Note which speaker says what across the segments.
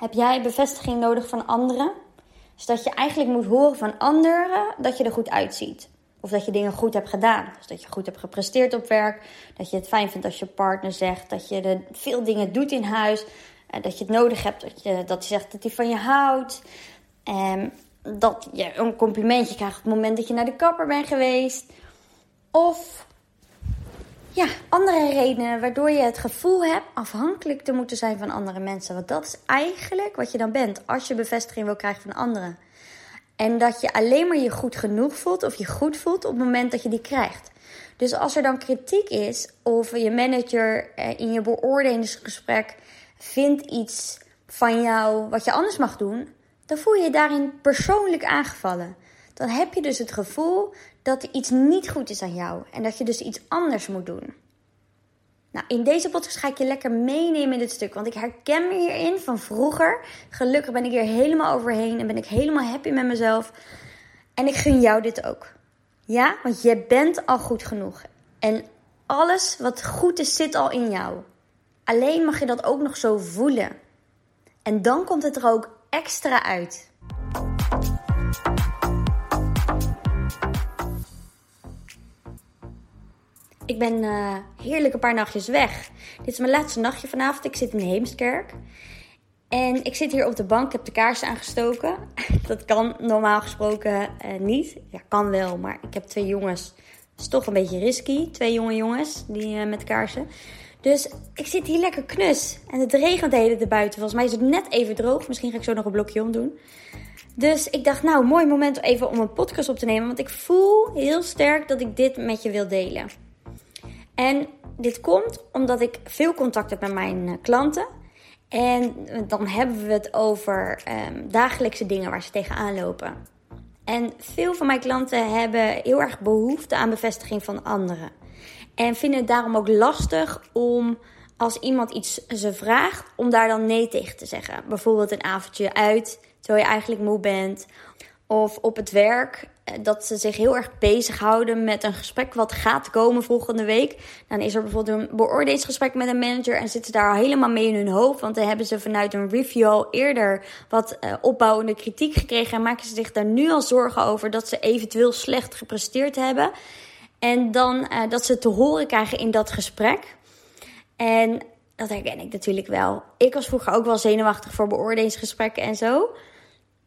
Speaker 1: heb jij bevestiging nodig van anderen. Dus dat je eigenlijk moet horen van anderen dat je er goed uitziet. Of dat je dingen goed hebt gedaan. Dus dat je goed hebt gepresteerd op werk. Dat je het fijn vindt als je partner zegt. Dat je er veel dingen doet in huis. Eh, dat je het nodig hebt. Dat, je, dat hij zegt dat hij van je houdt. En dat je een complimentje krijgt op het moment dat je naar de kapper bent geweest. Of ja, andere redenen waardoor je het gevoel hebt afhankelijk te moeten zijn van andere mensen. Want dat is eigenlijk wat je dan bent als je bevestiging wil krijgen van anderen. En dat je alleen maar je goed genoeg voelt of je goed voelt op het moment dat je die krijgt. Dus als er dan kritiek is of je manager eh, in je beoordelingsgesprek vindt iets van jou wat je anders mag doen, dan voel je je daarin persoonlijk aangevallen. Dan heb je dus het gevoel dat er iets niet goed is aan jou en dat je dus iets anders moet doen. Nou, in deze podcast ga ik je lekker meenemen in dit stuk, want ik herken me hierin van vroeger. Gelukkig ben ik hier helemaal overheen en ben ik helemaal happy met mezelf. En ik gun jou dit ook. Ja, want je bent al goed genoeg. En alles wat goed is, zit al in jou. Alleen mag je dat ook nog zo voelen. En dan komt het er ook extra uit. Ik ben uh, heerlijk een paar nachtjes weg. Dit is mijn laatste nachtje vanavond. Ik zit in Heemskerk. En ik zit hier op de bank. Ik heb de kaarsen aangestoken. Dat kan normaal gesproken uh, niet. Ja, kan wel, maar ik heb twee jongens. Dat is toch een beetje risky. Twee jonge jongens die, uh, met kaarsen. Dus ik zit hier lekker knus. En het regent de hele buiten. Volgens mij is het net even droog. Misschien ga ik zo nog een blokje omdoen. Dus ik dacht, nou, mooi moment even om een podcast op te nemen. Want ik voel heel sterk dat ik dit met je wil delen. En dit komt omdat ik veel contact heb met mijn eh, klanten. En dan hebben we het over um, dagelijkse dingen waar ze tegenaan lopen. En veel van mijn klanten hebben heel erg behoefte aan bevestiging van anderen. En vinden het daarom ook lastig om als iemand iets ze vraagt, om daar dan nee tegen te zeggen. Bijvoorbeeld een avondje uit, terwijl je eigenlijk moe bent. Of op het werk, eh, dat ze zich heel erg bezighouden met een gesprek wat gaat komen volgende week. Dan is er bijvoorbeeld een beoordelingsgesprek met een manager en zitten daar helemaal mee in hun hoofd. Want dan hebben ze vanuit een review al eerder wat uh, opbouwende kritiek gekregen. En maken ze zich daar nu al zorgen over dat ze eventueel slecht gepresteerd hebben. En dan uh, dat ze te horen krijgen in dat gesprek. En dat herken ik natuurlijk wel. Ik was vroeger ook wel zenuwachtig voor beoordelingsgesprekken en zo.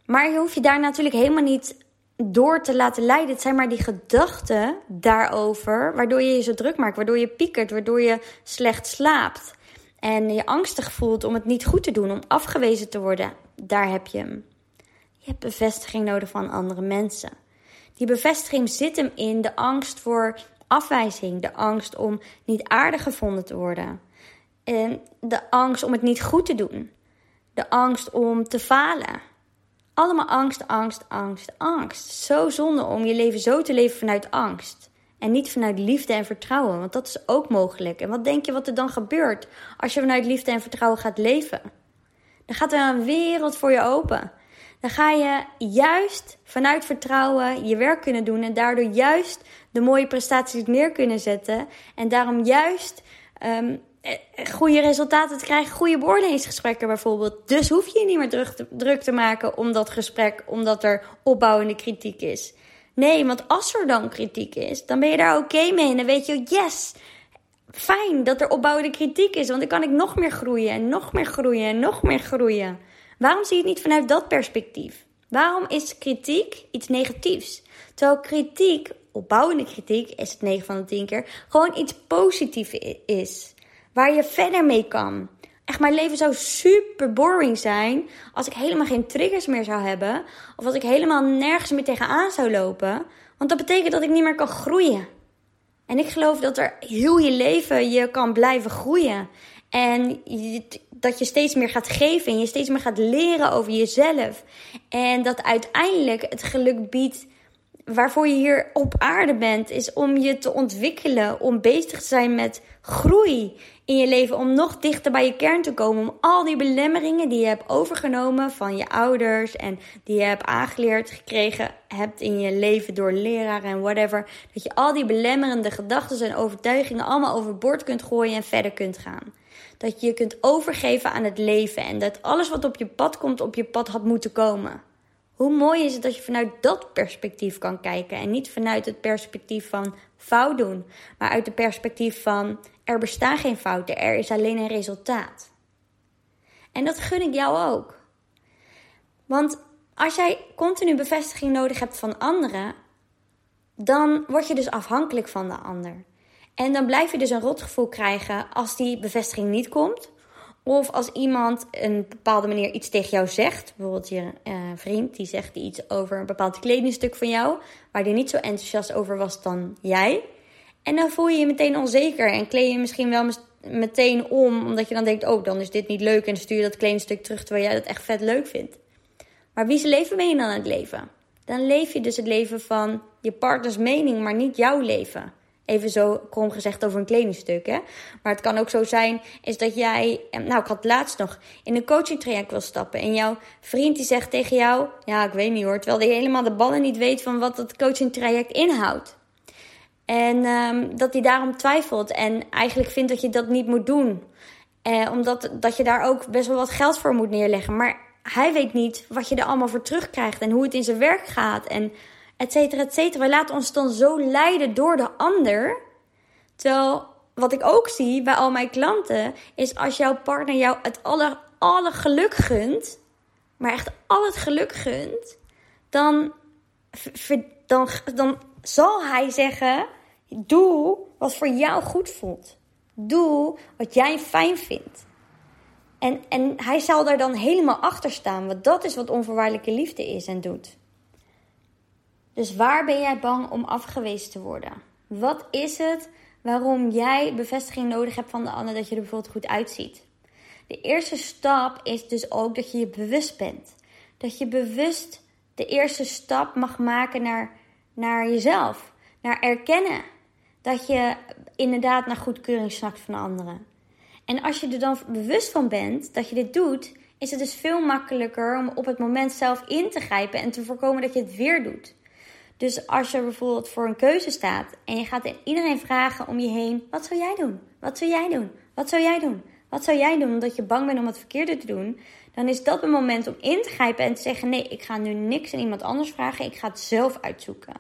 Speaker 1: Maar je hoeft je daar natuurlijk helemaal niet door te laten leiden. Het zijn maar die gedachten daarover, waardoor je je zo druk maakt, waardoor je piekert, waardoor je slecht slaapt. En je angstig voelt om het niet goed te doen, om afgewezen te worden. Daar heb je hem. Je hebt bevestiging nodig van andere mensen. Die bevestiging zit hem in de angst voor afwijzing, de angst om niet aardig gevonden te worden, en de angst om het niet goed te doen, de angst om te falen. Allemaal angst, angst, angst, angst. Zo zonde om je leven zo te leven vanuit angst. En niet vanuit liefde en vertrouwen, want dat is ook mogelijk. En wat denk je wat er dan gebeurt als je vanuit liefde en vertrouwen gaat leven? Dan gaat er een wereld voor je open. Dan ga je juist vanuit vertrouwen je werk kunnen doen en daardoor juist de mooie prestaties neer kunnen zetten. En daarom juist um, goede resultaten te krijgen, goede beoordelingsgesprekken bijvoorbeeld. Dus hoef je je niet meer druk te, druk te maken om dat gesprek, omdat er opbouwende kritiek is. Nee, want als er dan kritiek is, dan ben je daar oké mee. En dan weet je, yes, fijn dat er opbouwende kritiek is. Want dan kan ik nog meer groeien en nog meer groeien en nog meer groeien. Waarom zie je het niet vanuit dat perspectief? Waarom is kritiek iets negatiefs? Terwijl kritiek, opbouwende kritiek, is het 9 van de 10 keer, gewoon iets positiefs is. Waar je verder mee kan. Echt, mijn leven zou super boring zijn als ik helemaal geen triggers meer zou hebben. Of als ik helemaal nergens meer tegenaan zou lopen. Want dat betekent dat ik niet meer kan groeien. En ik geloof dat er heel je leven je kan blijven groeien. En dat je steeds meer gaat geven en je steeds meer gaat leren over jezelf. En dat uiteindelijk het geluk biedt waarvoor je hier op aarde bent, is om je te ontwikkelen, om bezig te zijn met groei in je leven, om nog dichter bij je kern te komen, om al die belemmeringen die je hebt overgenomen van je ouders en die je hebt aangeleerd gekregen hebt in je leven door leraren en whatever, dat je al die belemmerende gedachten en overtuigingen allemaal overboord kunt gooien en verder kunt gaan. dat je je kunt overgeven aan het leven en dat alles wat op je pad komt, op je pad had moeten komen. Hoe mooi is het dat je vanuit dat perspectief kan kijken en niet vanuit het perspectief van fout doen, maar uit het perspectief van er bestaan geen fouten, er is alleen een resultaat. En dat gun ik jou ook. Want als jij continu bevestiging nodig hebt van anderen, dan word je dus afhankelijk van de ander. En dan blijf je dus een rotgevoel krijgen als die bevestiging niet komt. Of als iemand een bepaalde manier iets tegen jou zegt. Bijvoorbeeld je uh, vriend die zegt iets over een bepaald kledingstuk van jou. Waar die niet zo enthousiast over was dan jij. En dan voel je je meteen onzeker. En kleed je misschien wel meteen om. Omdat je dan denkt, oh dan is dit niet leuk. En stuur je dat kledingstuk terug terwijl jij dat echt vet leuk vindt. Maar wie zijn leven ben je dan aan het leven? Dan leef je dus het leven van je partners mening, maar niet jouw leven. Even zo krom gezegd over een kledingstuk. Hè? Maar het kan ook zo zijn, is dat jij, nou ik had laatst nog, in een coaching traject wil stappen. En jouw vriend die zegt tegen jou, ja ik weet niet hoor. Terwijl hij helemaal de ballen niet weet van wat dat coaching traject inhoudt. En um, dat hij daarom twijfelt en eigenlijk vindt dat je dat niet moet doen. Eh, omdat dat je daar ook best wel wat geld voor moet neerleggen. Maar hij weet niet wat je er allemaal voor terugkrijgt en hoe het in zijn werk gaat en et cetera, et laten ons dan zo leiden door de ander. Terwijl wat ik ook zie bij al mijn klanten is als jouw partner jou het alle, alle geluk gunt, maar echt al het geluk gunt, dan, dan, dan zal hij zeggen: doe wat voor jou goed voelt. Doe wat jij fijn vindt. En, en hij zal daar dan helemaal achter staan, want dat is wat onvoorwaardelijke liefde is en doet. Dus waar ben jij bang om afgewezen te worden? Wat is het waarom jij bevestiging nodig hebt van de ander dat je er bijvoorbeeld goed uitziet? De eerste stap is dus ook dat je je bewust bent. Dat je bewust de eerste stap mag maken naar, naar jezelf. Naar erkennen dat je inderdaad naar goedkeuring snakt van anderen. En als je er dan bewust van bent dat je dit doet, is het dus veel makkelijker om op het moment zelf in te grijpen en te voorkomen dat je het weer doet. Dus als je bijvoorbeeld voor een keuze staat en je gaat iedereen vragen om je heen: wat zou jij doen? Wat zou jij doen? Wat zou jij doen? Wat zou jij doen omdat je bang bent om het verkeerde te doen? Dan is dat een moment om in te grijpen en te zeggen: nee, ik ga nu niks aan iemand anders vragen. Ik ga het zelf uitzoeken.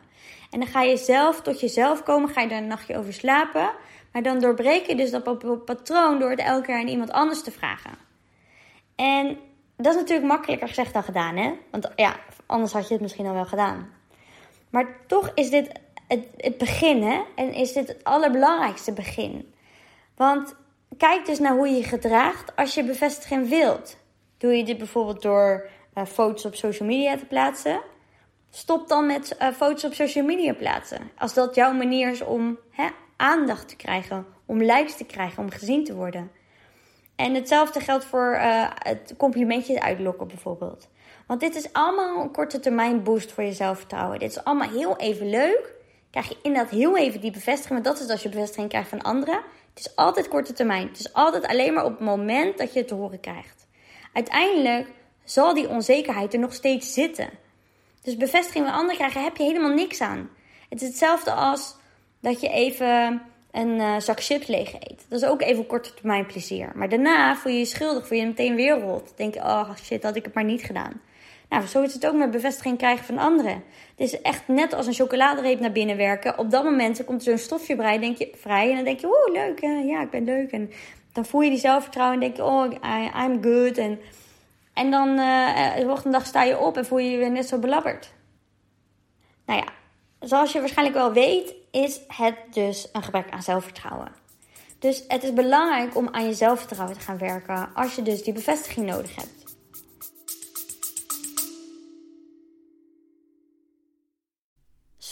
Speaker 1: En dan ga je zelf tot jezelf komen, ga je daar een nachtje over slapen. Maar dan doorbreek je dus dat patroon door het elke keer aan iemand anders te vragen. En dat is natuurlijk makkelijker gezegd dan gedaan, hè? Want ja, anders had je het misschien al wel gedaan. Maar toch is dit het, het begin, hè? En is dit het allerbelangrijkste begin. Want kijk dus naar hoe je je gedraagt als je bevestiging wilt. Doe je dit bijvoorbeeld door uh, foto's op social media te plaatsen? Stop dan met uh, foto's op social media plaatsen. Als dat jouw manier is om hè, aandacht te krijgen, om likes te krijgen, om gezien te worden. En hetzelfde geldt voor uh, het complimentje uitlokken bijvoorbeeld. Want dit is allemaal een korte termijn boost voor je zelfvertrouwen. Dit is allemaal heel even leuk. Krijg je inderdaad heel even die bevestiging. Want dat is als je bevestiging krijgt van anderen. Het is altijd korte termijn. Het is altijd alleen maar op het moment dat je het te horen krijgt. Uiteindelijk zal die onzekerheid er nog steeds zitten. Dus bevestiging van anderen krijgen heb je helemaal niks aan. Het is hetzelfde als dat je even een uh, zak chips leeg eet. Dat is ook even korte termijn plezier. Maar daarna voel je je schuldig, voel je je meteen weer rot. Denk je, oh shit, had ik het maar niet gedaan. Nou, zo is het ook met bevestiging krijgen van anderen. Het is echt net als een chocoladereep naar binnen werken. Op dat moment komt er zo'n stofje vrij, denk je, vrij en dan denk je, oeh, leuk, ja, ik ben leuk. En dan voel je die zelfvertrouwen en denk je, oh, I, I'm good. En, en dan uh, de volgende dag sta je op en voel je je weer net zo belabberd. Nou ja, zoals je waarschijnlijk wel weet, is het dus een gebrek aan zelfvertrouwen. Dus het is belangrijk om aan je zelfvertrouwen te gaan werken als je dus die bevestiging nodig hebt.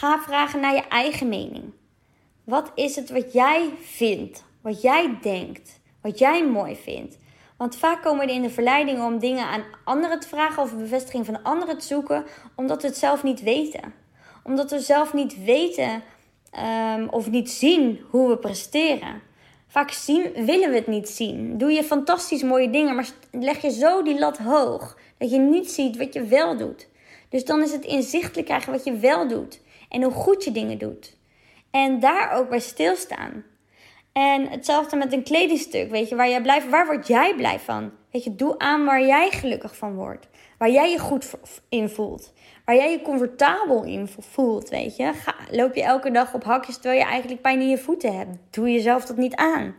Speaker 1: Ga vragen naar je eigen mening. Wat is het wat jij vindt? Wat jij denkt? Wat jij mooi vindt? Want vaak komen we in de verleiding om dingen aan anderen te vragen of bevestiging van anderen te zoeken, omdat we het zelf niet weten. Omdat we zelf niet weten um, of niet zien hoe we presteren. Vaak zien, willen we het niet zien. Doe je fantastisch mooie dingen, maar leg je zo die lat hoog dat je niet ziet wat je wel doet. Dus dan is het inzichtelijk krijgen wat je wel doet en hoe goed je dingen doet. En daar ook bij stilstaan. En hetzelfde met een kledingstuk, weet je, waar jij blij waar word jij blij van? Weet je, doe aan waar jij gelukkig van wordt. Waar jij je goed in voelt. Waar jij je comfortabel in voelt, weet je. Ga, loop je elke dag op hakjes terwijl je eigenlijk pijn in je voeten hebt. Doe jezelf dat niet aan.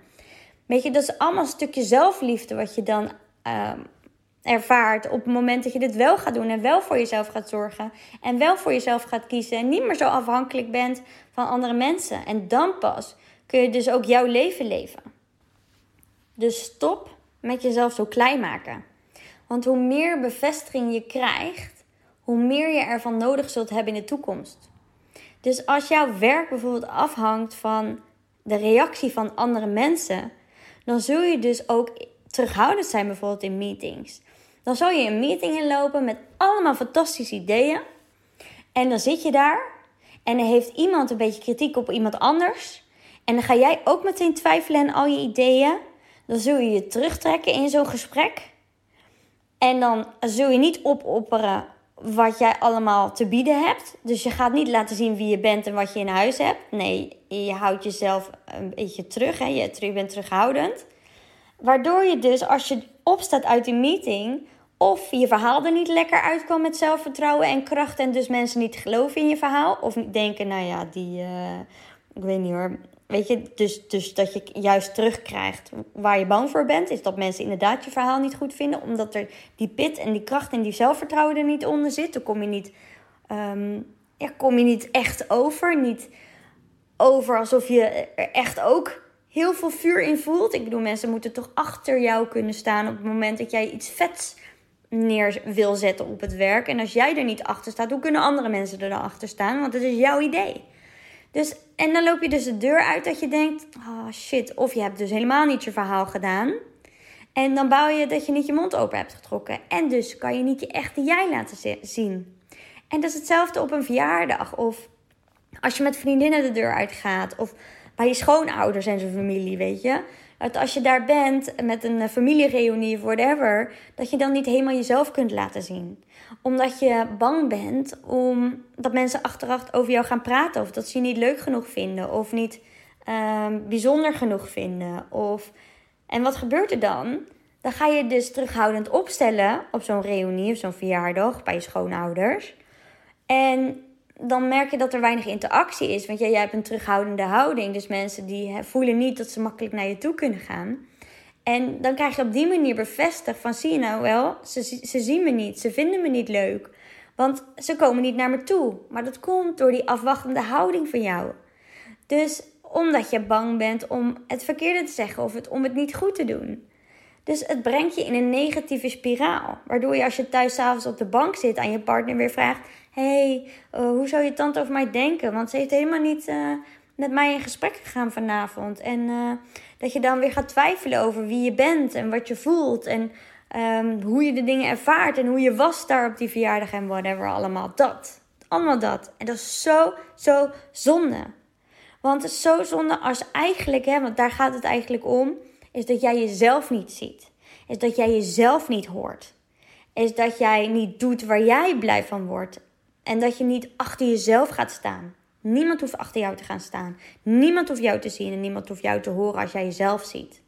Speaker 1: Weet je, dat is allemaal een stukje zelfliefde wat je dan uh, ervaart op het moment dat je dit wel gaat doen en wel voor jezelf gaat zorgen en wel voor jezelf gaat kiezen en niet meer zo afhankelijk bent van andere mensen. En dan pas kun je dus ook jouw leven leven. Dus stop met jezelf zo klein maken. Want hoe meer bevestiging je krijgt, hoe meer je ervan nodig zult hebben in de toekomst. Dus als jouw werk bijvoorbeeld afhangt van de reactie van andere mensen, dan zul je dus ook terughoudend zijn bijvoorbeeld in meetings. Dan zal je een meeting inlopen met allemaal fantastische ideeën. En dan zit je daar en dan heeft iemand een beetje kritiek op iemand anders. En dan ga jij ook meteen twijfelen aan al je ideeën. Dan zul je je terugtrekken in zo'n gesprek. En dan zul je niet opopperen wat jij allemaal te bieden hebt. Dus je gaat niet laten zien wie je bent en wat je in huis hebt. Nee, je houdt jezelf een beetje terug. Hè? Je, je bent terughoudend. Waardoor je dus als je opstaat uit die meeting, of je verhaal er niet lekker uitkwam met zelfvertrouwen en kracht en dus mensen niet geloven in je verhaal. Of denken, nou ja, die, uh, ik weet niet hoor. Weet je, dus, dus dat je juist terugkrijgt waar je bang voor bent, is dat mensen inderdaad je verhaal niet goed vinden, omdat er die pit en die kracht en die zelfvertrouwen er niet onder zit. Dan kom je niet, um, ja, kom je niet echt over. Niet over alsof je er echt ook heel veel vuur in voelt. Ik bedoel, mensen moeten toch achter jou kunnen staan op het moment dat jij iets vets neer wil zetten op het werk. En als jij er niet achter staat, hoe kunnen andere mensen er dan achter staan? Want het is jouw idee. Dus, en dan loop je dus de deur uit dat je denkt: oh shit, of je hebt dus helemaal niet je verhaal gedaan. En dan bouw je dat je niet je mond open hebt getrokken. En dus kan je niet je echte jij laten zien. En dat is hetzelfde op een verjaardag. Of als je met vriendinnen de deur uitgaat. Of bij je schoonouders en zijn familie, weet je. Dat als je daar bent met een familiereunie of whatever, dat je dan niet helemaal jezelf kunt laten zien. Omdat je bang bent om dat mensen achteraf over jou gaan praten. Of dat ze je niet leuk genoeg vinden. Of niet ehm, bijzonder genoeg vinden. Of... En wat gebeurt er dan? Dan ga je dus terughoudend opstellen op zo'n reunie of zo'n verjaardag bij je schoonouders. En dan merk je dat er weinig interactie is. Want jij, jij hebt een terughoudende houding. Dus mensen die voelen niet dat ze makkelijk naar je toe kunnen gaan. En dan krijg je op die manier bevestigd van zie je nou wel, ze, ze zien me niet, ze vinden me niet leuk. Want ze komen niet naar me toe. Maar dat komt door die afwachtende houding van jou. Dus omdat je bang bent om het verkeerde te zeggen of om het niet goed te doen. Dus het brengt je in een negatieve spiraal. Waardoor je als je thuis s'avonds op de bank zit aan je partner weer vraagt: hey, uh, hoe zou je tante over mij denken? Want ze heeft helemaal niet uh, met mij in gesprek gegaan vanavond. En uh, dat je dan weer gaat twijfelen over wie je bent en wat je voelt. En um, hoe je de dingen ervaart en hoe je was daar op die verjaardag en whatever allemaal. Dat. Allemaal dat. En dat is zo, zo zonde. Want het is zo zonde als eigenlijk, hè, want daar gaat het eigenlijk om, is dat jij jezelf niet ziet. Is dat jij jezelf niet hoort. Is dat jij niet doet waar jij blij van wordt. En dat je niet achter jezelf gaat staan. Niemand hoeft achter jou te gaan staan. Niemand hoeft jou te zien en niemand hoeft jou te horen als jij jezelf ziet.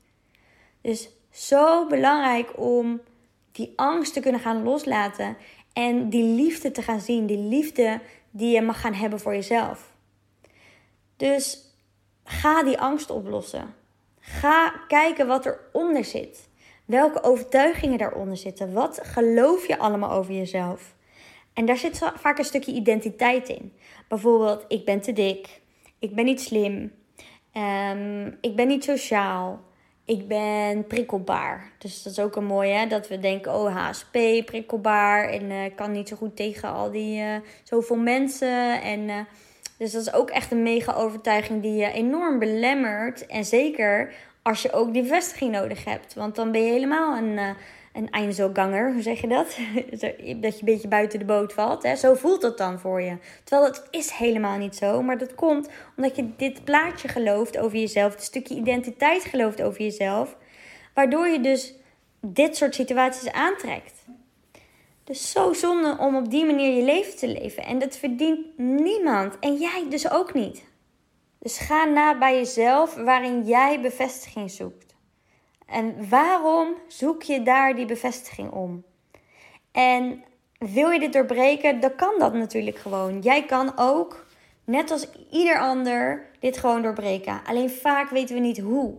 Speaker 1: Dus zo belangrijk om die angst te kunnen gaan loslaten en die liefde te gaan zien. Die liefde die je mag gaan hebben voor jezelf. Dus ga die angst oplossen. Ga kijken wat eronder zit. Welke overtuigingen daaronder zitten. Wat geloof je allemaal over jezelf? En daar zit vaak een stukje identiteit in. Bijvoorbeeld, ik ben te dik, ik ben niet slim, Ehm, ik ben niet sociaal. Ik ben prikkelbaar. Dus dat is ook een mooie, dat we denken, oh HSP, prikkelbaar. En uh, kan niet zo goed tegen al die uh, zoveel mensen. En, uh, dus dat is ook echt een mega overtuiging die je enorm belemmert. En zeker als je ook die bevestiging nodig hebt. Want dan ben je helemaal een een Einzelganger, hoe zeg je dat? dat je een beetje buiten de boot valt. Hè? Zo voelt het dan voor je. Terwijl dat is helemaal niet zo. Maar dat komt omdat je dit plaatje gelooft over jezelf. Een stukje identiteit gelooft over jezelf. Waardoor je dus dit soort situaties aantrekt. Dus zo zonde om op die manier je leven te leven. En dat verdient niemand. En jij dus ook niet. Dus ga na bij jezelf waarin jij bevestiging zoekt. En waarom zoek je daar die bevestiging om? En wil je dit doorbreken, dan kan dat natuurlijk gewoon. Jij kan ook, net als ieder ander, dit gewoon doorbreken. Alleen vaak weten we niet hoe.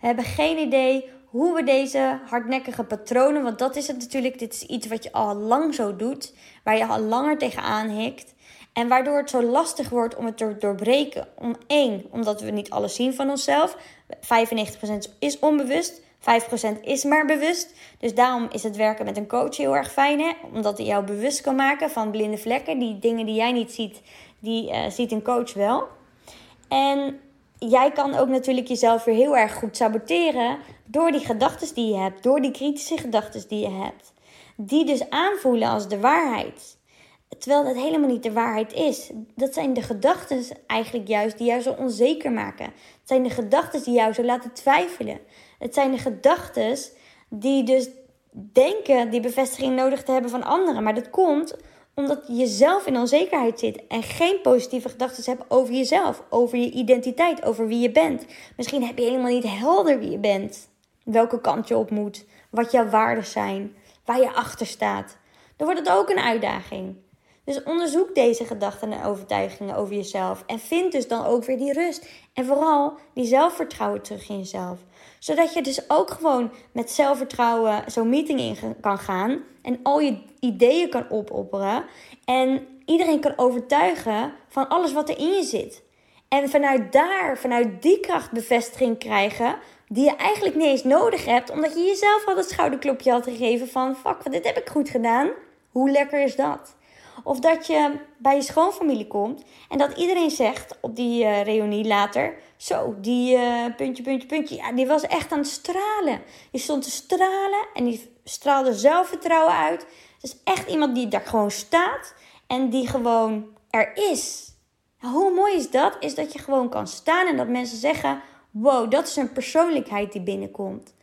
Speaker 1: We hebben geen idee hoe we deze hardnekkige patronen, want dat is het natuurlijk, dit is iets wat je al lang zo doet, waar je al langer tegenaan hikt. En waardoor het zo lastig wordt om het te doorbreken. Om één, omdat we niet alles zien van onszelf. 95% is onbewust. 5% is maar bewust. Dus daarom is het werken met een coach heel erg fijn. Hè? Omdat hij jou bewust kan maken van blinde vlekken. Die dingen die jij niet ziet, die uh, ziet een coach wel. En jij kan ook natuurlijk jezelf weer heel erg goed saboteren. Door die gedachten die je hebt. Door die kritische gedachten die je hebt. Die dus aanvoelen als de waarheid. Terwijl dat helemaal niet de waarheid is. Dat zijn de gedachten eigenlijk juist die jou zo onzeker maken. Het zijn de gedachten die jou zo laten twijfelen. Het zijn de gedachten die dus denken die bevestiging nodig te hebben van anderen. Maar dat komt omdat je zelf in onzekerheid zit en geen positieve gedachten hebt over jezelf, over je identiteit, over wie je bent. Misschien heb je helemaal niet helder wie je bent, welke kant je op moet, wat jouw waarden zijn, waar je achter staat. Dan wordt het ook een uitdaging. Dus onderzoek deze gedachten en overtuigingen over jezelf. En vind dus dan ook weer die rust. En vooral die zelfvertrouwen terug in jezelf. Zodat je dus ook gewoon met zelfvertrouwen zo'n meeting in kan gaan. En al je ideeën kan opopperen. En iedereen kan overtuigen van alles wat er in je zit. En vanuit daar, vanuit die kracht bevestiging krijgen. Die je eigenlijk niet eens nodig hebt. Omdat je jezelf al het schouderklopje had gegeven van... Fuck, dit heb ik goed gedaan. Hoe lekker is dat? Of dat je bij je schoonfamilie komt en dat iedereen zegt op die uh, reunie later: Zo, die uh, puntje, puntje, puntje, ja, die was echt aan het stralen. Die stond te stralen en die straalde zelfvertrouwen uit. Het is echt iemand die daar gewoon staat en die gewoon er is. Hoe mooi is dat? Is dat je gewoon kan staan en dat mensen zeggen: Wow, dat is een persoonlijkheid die binnenkomt.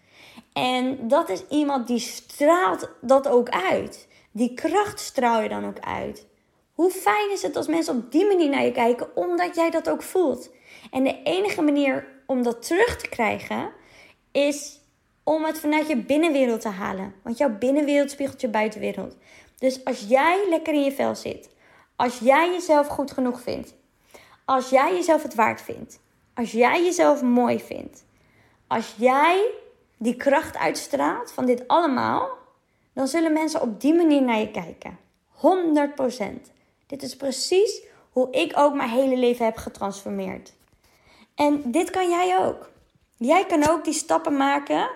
Speaker 1: En dat is iemand die straalt dat ook uit. Die kracht straal je dan ook uit. Hoe fijn is het als mensen op die manier naar je kijken, omdat jij dat ook voelt? En de enige manier om dat terug te krijgen is om het vanuit je binnenwereld te halen. Want jouw binnenwereld spiegelt je buitenwereld. Dus als jij lekker in je vel zit, als jij jezelf goed genoeg vindt, als jij jezelf het waard vindt, als jij jezelf mooi vindt, als jij die kracht uitstraalt van dit allemaal, dan zullen mensen op die manier naar je kijken. 100%. Dit is precies hoe ik ook mijn hele leven heb getransformeerd. En dit kan jij ook. Jij kan ook die stappen maken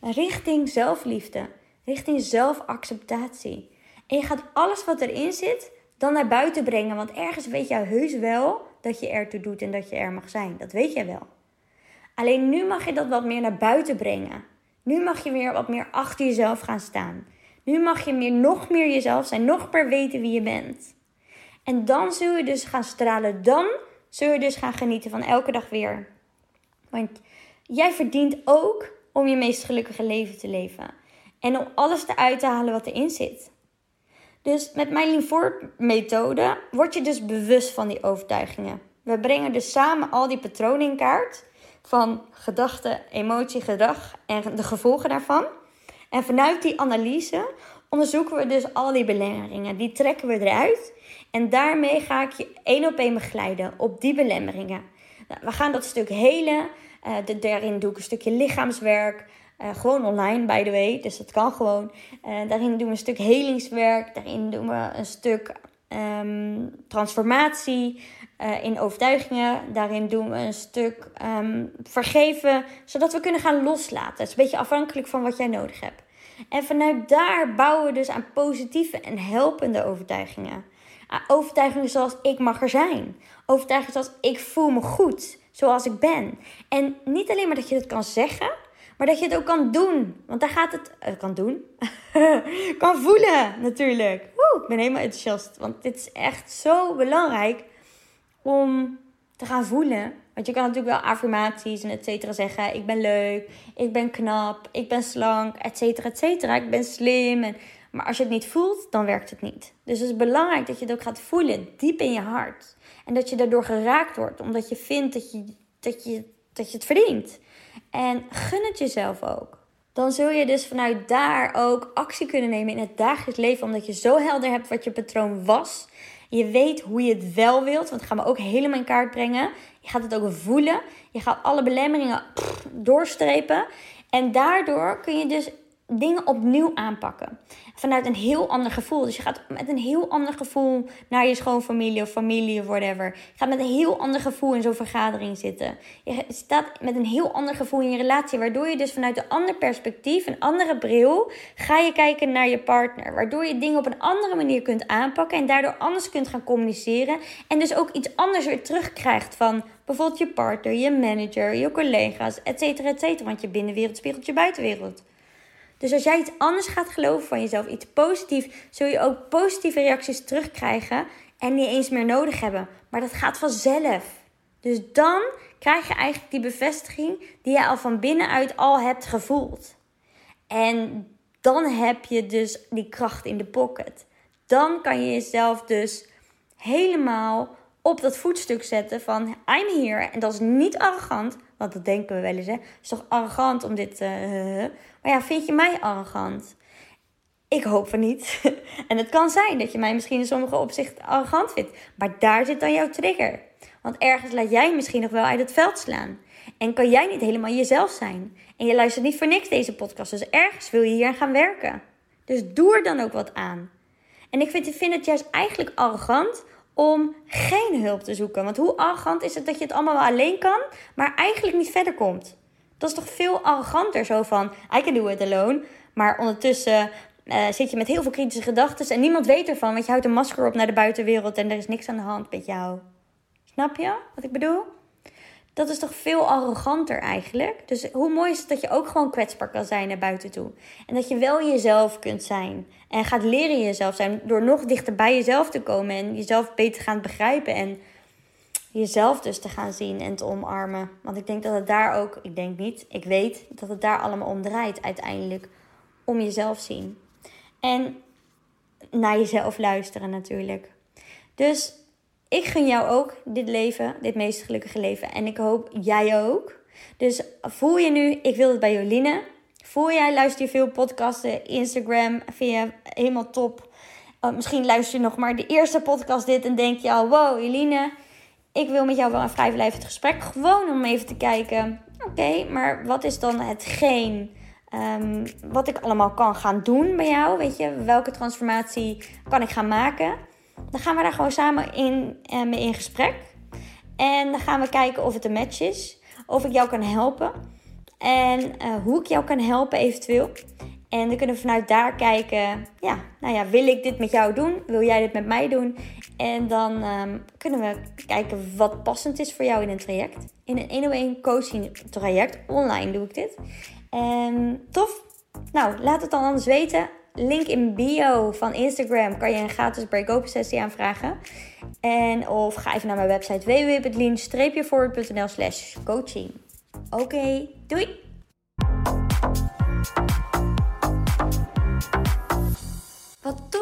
Speaker 1: richting zelfliefde, richting zelfacceptatie. En je gaat alles wat erin zit dan naar buiten brengen, want ergens weet jij heus wel dat je ertoe doet en dat je er mag zijn. Dat weet jij wel. Alleen nu mag je dat wat meer naar buiten brengen. Nu mag je weer wat meer achter jezelf gaan staan. Nu mag je meer, nog meer jezelf zijn, nog meer weten wie je bent. En dan zul je dus gaan stralen. Dan zul je dus gaan genieten van elke dag weer. Want jij verdient ook om je meest gelukkige leven te leven. En om alles eruit te halen wat erin zit. Dus met mijn Lean methode word je dus bewust van die overtuigingen. We brengen dus samen al die patronen in kaart van gedachte, emotie, gedrag en de gevolgen daarvan. En vanuit die analyse onderzoeken we dus al die belemmeringen. Die trekken we eruit. En daarmee ga ik je één op één begeleiden op die belemmeringen. Nou, we gaan dat stuk helen. Uh, daarin doe ik een stukje lichaamswerk. Uh, gewoon online, by the way. Dus dat kan gewoon. Uh, daarin doen we een stuk helingswerk. Daarin doen we een stuk ehm, transformatie uh, in overtuigingen. Daarin doen we een stuk ehm, vergeven, zodat we kunnen gaan loslaten. Het is een beetje afhankelijk van wat jij nodig hebt. En vanuit daar bouwen we dus aan positieve en helpende overtuigingen. Overtuigingen zoals ik mag er zijn. Overtuigingen zoals ik voel me goed zoals ik ben. En niet alleen maar dat je het kan zeggen, maar dat je het ook kan doen. Want daar gaat het. Uh, kan doen. kan voelen, natuurlijk. Woe, ik ben helemaal enthousiast. Want dit is echt zo belangrijk om te gaan voelen. Want je kan natuurlijk wel affirmaties en et cetera zeggen. Ik ben leuk, ik ben knap, ik ben slank, et cetera, et cetera. Ik ben slim. Maar als je het niet voelt, dan werkt het niet. Dus het is belangrijk dat je het ook gaat voelen, diep in je hart. En dat je daardoor geraakt wordt, omdat je vindt dat je, dat je, dat je het verdient. En gun het jezelf ook. Dan zul je dus vanuit daar ook actie kunnen nemen in het dagelijks leven, omdat je zo helder hebt wat je patroon was. Je weet hoe je het wel wilt, want dat gaan we ook helemaal in kaart brengen. Je gaat het ook voelen. Je gaat alle belemmeringen doorstrepen. En daardoor kun je dus dingen opnieuw aanpakken. Vanuit een heel ander gevoel. Dus je gaat met een heel ander gevoel naar je schoonfamilie of familie of whatever. Je gaat met een heel ander gevoel in zo'n vergadering zitten. Je staat met een heel ander gevoel in je relatie. Waardoor je dus vanuit een ander perspectief, een andere bril, ga je kijken naar je partner. Waardoor je dingen op een andere manier kunt aanpakken. En daardoor anders kunt gaan communiceren. En dus ook iets anders weer terugkrijgt van bijvoorbeeld je partner, je manager, je collega's, et cetera, et cetera. Want je binnenwereld spiegelt je buitenwereld. Dus als jij iets anders gaat geloven van jezelf, iets positiefs, zul je ook positieve reacties terugkrijgen en niet eens meer nodig hebben. Maar dat gaat vanzelf. Dus dan krijg je eigenlijk die bevestiging die je al van binnenuit al hebt gevoeld. En dan heb je dus die kracht in de pocket. Dan kan je jezelf dus helemaal op dat voetstuk zetten van I'm here. En dat is niet arrogant, want dat denken we wel eens. Hè? Het is toch arrogant om dit... Uh, maar ja, vind je mij arrogant? Ik hoop van niet. en het kan zijn dat je mij misschien in sommige opzichten arrogant vindt. Maar daar zit dan jouw trigger. Want ergens laat jij misschien nog wel uit het veld slaan. En kan jij niet helemaal jezelf zijn. En je luistert niet voor niks deze podcast. Dus ergens wil je hier aan gaan werken. Dus doe er dan ook wat aan. En ik vind, vind het juist eigenlijk arrogant om geen hulp te zoeken. Want hoe arrogant is het dat je het allemaal wel alleen kan, maar eigenlijk niet verder komt? Dat is toch veel arroganter zo van, I can do it alone. Maar ondertussen uh, zit je met heel veel kritische gedachten en niemand weet ervan, want je houdt een masker op naar de buitenwereld en er is niks aan de hand met jou. Snap je wat ik bedoel? Dat is toch veel arroganter eigenlijk. Dus hoe mooi is het dat je ook gewoon kwetsbaar kan zijn naar buiten toe. En dat je wel jezelf kunt zijn. En gaat leren jezelf zijn door nog dichter bij jezelf te komen. En jezelf beter gaan begrijpen. En jezelf dus te gaan zien en te omarmen. Want ik denk dat het daar ook, ik denk niet, ik weet dat het daar allemaal om draait uiteindelijk. Om jezelf zien. En naar jezelf luisteren natuurlijk. Dus ik gun jou ook dit leven, dit meest gelukkige leven. En ik hoop jij ook. Dus voel je nu, ik wil het bij Joline. Voel jij, luister je veel podcasten, Instagram, vind je helemaal top. Uh, misschien luister je nog maar de eerste podcast dit en denk je al, wow, Joline, ik wil met jou wel een vrijblijvend gesprek. Gewoon om even te kijken, oké, maar wat is dan hetgeen um, wat ik allemaal kan gaan doen bij jou? Weet je, welke transformatie kan ik gaan maken? Dan gaan we daar gewoon samen in, uh, mee in gesprek. En dan gaan we kijken of het een match is. Of ik jou kan helpen. En uh, hoe ik jou kan helpen eventueel. En dan kunnen we vanuit daar kijken. Ja, nou ja, wil ik dit met jou doen? Wil jij dit met mij doen? En dan um, kunnen we kijken wat passend is voor jou in een traject. In een 1 op 1 coaching traject. Online doe ik dit. En tof. Nou, laat het dan anders weten link in bio van Instagram kan je een gratis break-open sessie aanvragen. En of ga even naar mijn website www.lean-forward.nl slash coaching. Oké, doei!